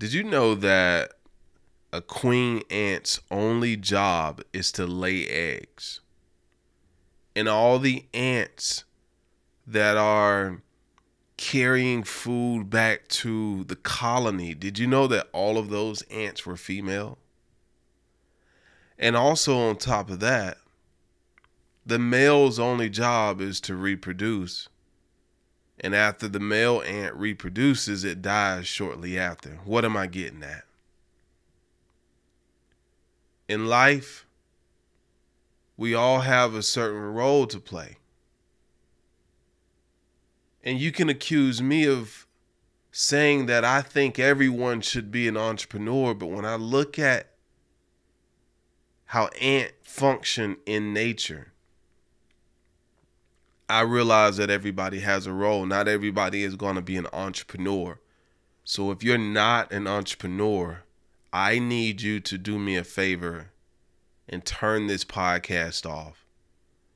Did you know that a queen ant's only job is to lay eggs? And all the ants that are carrying food back to the colony, did you know that all of those ants were female? And also, on top of that, the male's only job is to reproduce and after the male ant reproduces, it dies shortly after. What am I getting at? In life, we all have a certain role to play. And you can accuse me of saying that I think everyone should be an entrepreneur, but when I look at how ants function in nature, I realize that everybody has a role. Not everybody is going to be an entrepreneur. So if you're not an entrepreneur, I need you to do me a favor and turn this podcast off.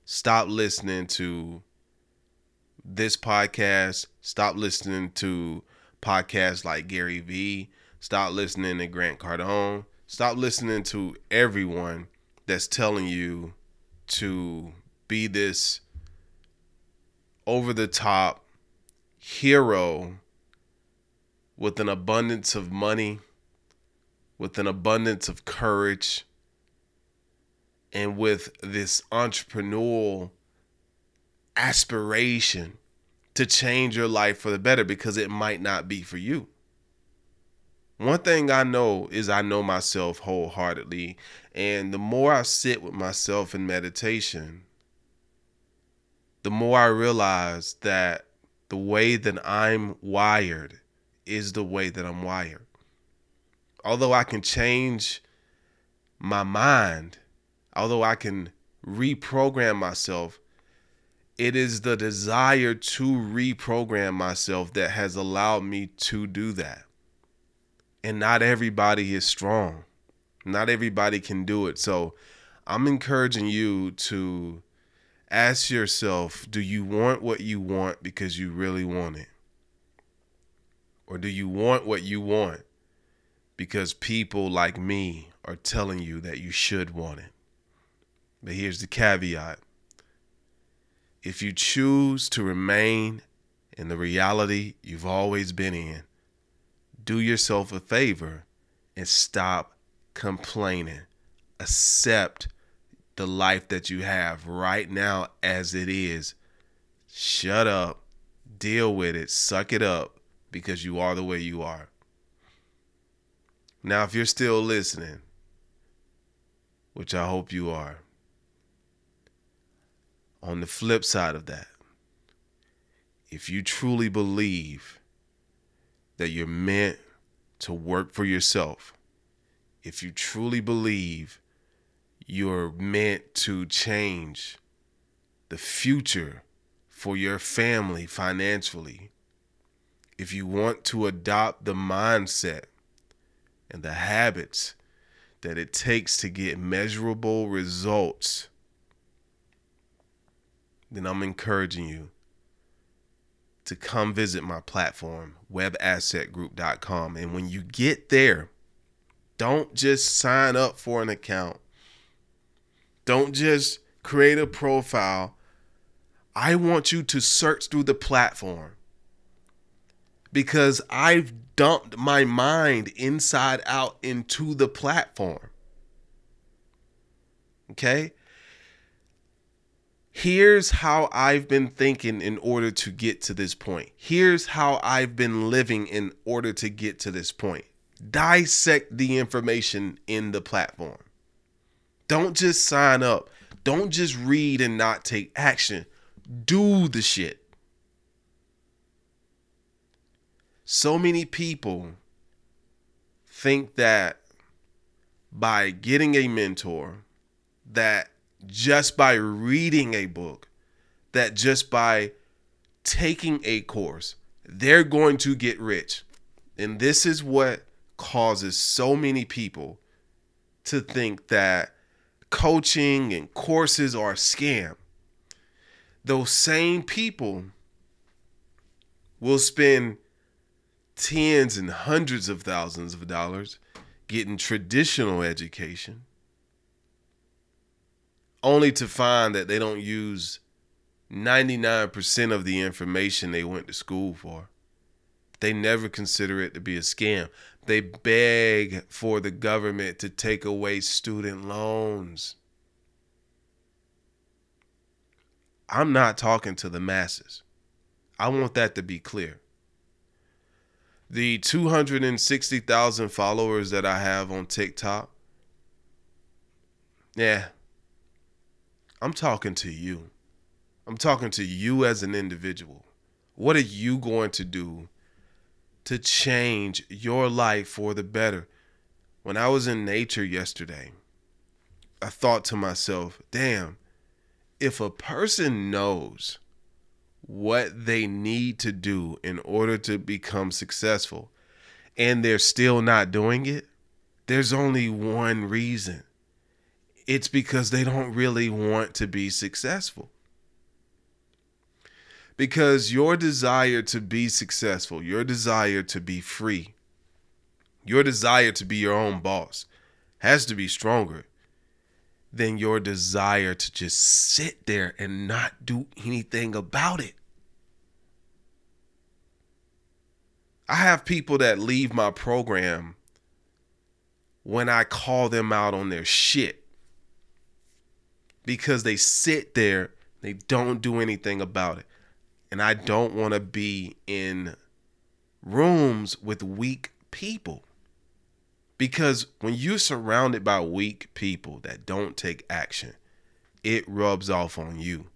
Stop listening to this podcast. Stop listening to podcasts like Gary Vee. Stop listening to Grant Cardone. Stop listening to everyone that's telling you to be this over the top hero with an abundance of money, with an abundance of courage, and with this entrepreneurial aspiration to change your life for the better because it might not be for you. One thing I know is I know myself wholeheartedly. And the more I sit with myself in meditation, the more I realize that the way that I'm wired is the way that I'm wired. Although I can change my mind, although I can reprogram myself, it is the desire to reprogram myself that has allowed me to do that. And not everybody is strong. Not everybody can do it. So I'm encouraging you to ask yourself do you want what you want because you really want it? Or do you want what you want because people like me are telling you that you should want it? But here's the caveat if you choose to remain in the reality you've always been in, do yourself a favor and stop complaining. Accept the life that you have right now as it is. Shut up, deal with it, suck it up because you are the way you are. Now, if you're still listening, which I hope you are, on the flip side of that, if you truly believe that you're meant to work for yourself, if you truly believe you're meant to change the future for your family financially. If you want to adopt the mindset and the habits that it takes to get measurable results, then I'm encouraging you to come visit my platform, webassetgroup.com. And when you get there, don't just sign up for an account don't just create a profile. I want you to search through the platform because I've dumped my mind inside out into the platform. Okay? Here's how I've been thinking in order to get to this point. Here's how I've been living in order to get to this point. Dissect the information in the platform. Don't just sign up. Don't just read and not take action. Do the shit. So many people think that by getting a mentor, that just by reading a book, that just by taking a course, they're going to get rich. And this is what causes so many people to think that coaching and courses are a scam. Those same people will spend tens and hundreds of thousands of dollars getting traditional education, only to find that they don't use 99% of the information they went to school for. They never consider it to be a scam. They beg for the government to take away student loans. I'm not talking to the masses. I want that to be clear. The 260,000 followers that I have on TikTok, yeah, I'm talking to you. I'm talking to you as an individual. What are you going to do to change your life for the better? When I was in nature yesterday, I thought to myself, damn, if a person knows what they need to do in order to become successful and they're still not doing it, there's only one reason. It's because they don't really want to be successful because your desire to be successful, your desire to be free, your desire to be your own boss has to be stronger than your desire to just sit there and not do anything about it. I have people that leave my program when I call them out on their shit because they sit there, they don't do anything about it and I don't want to be in rooms with weak people. Because when you're surrounded by weak people that don't take action, it rubs off on you.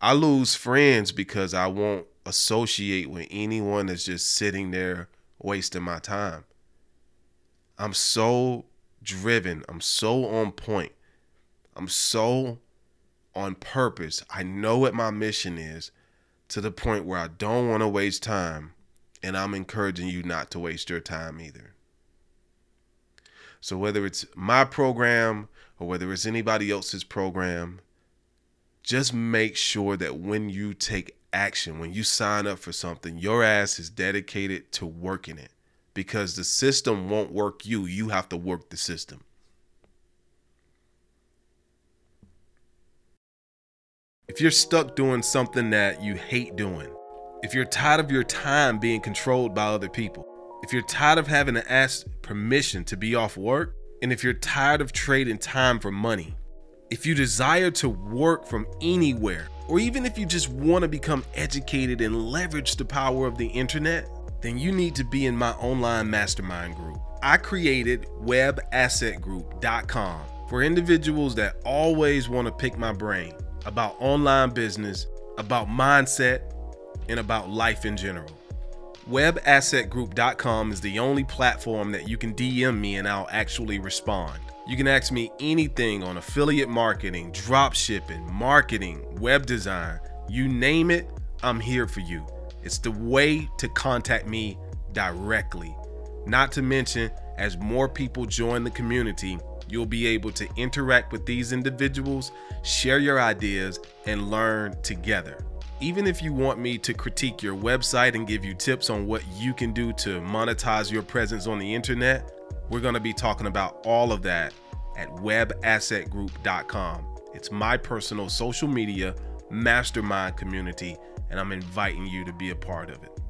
I lose friends because I won't associate with anyone that's just sitting there wasting my time. I'm so driven. I'm so on point. I'm so on purpose. I know what my mission is to the point where I don't want to waste time. And I'm encouraging you not to waste your time either. So, whether it's my program or whether it's anybody else's program, just make sure that when you take action, when you sign up for something, your ass is dedicated to working it because the system won't work you. You have to work the system. If you're stuck doing something that you hate doing, if you're tired of your time being controlled by other people, if you're tired of having to ask permission to be off work, and if you're tired of trading time for money, if you desire to work from anywhere, or even if you just want to become educated and leverage the power of the internet, then you need to be in my online mastermind group. I created webassetgroup.com for individuals that always want to pick my brain about online business, about mindset, and about life in general. WebAssetGroup.com is the only platform that you can DM me and I'll actually respond. You can ask me anything on affiliate marketing, drop shipping, marketing, web design, you name it, I'm here for you. It's the way to contact me directly. Not to mention, as more people join the community, You'll be able to interact with these individuals, share your ideas, and learn together. Even if you want me to critique your website and give you tips on what you can do to monetize your presence on the internet, we're going to be talking about all of that at webassetgroup.com. It's my personal social media mastermind community, and I'm inviting you to be a part of it.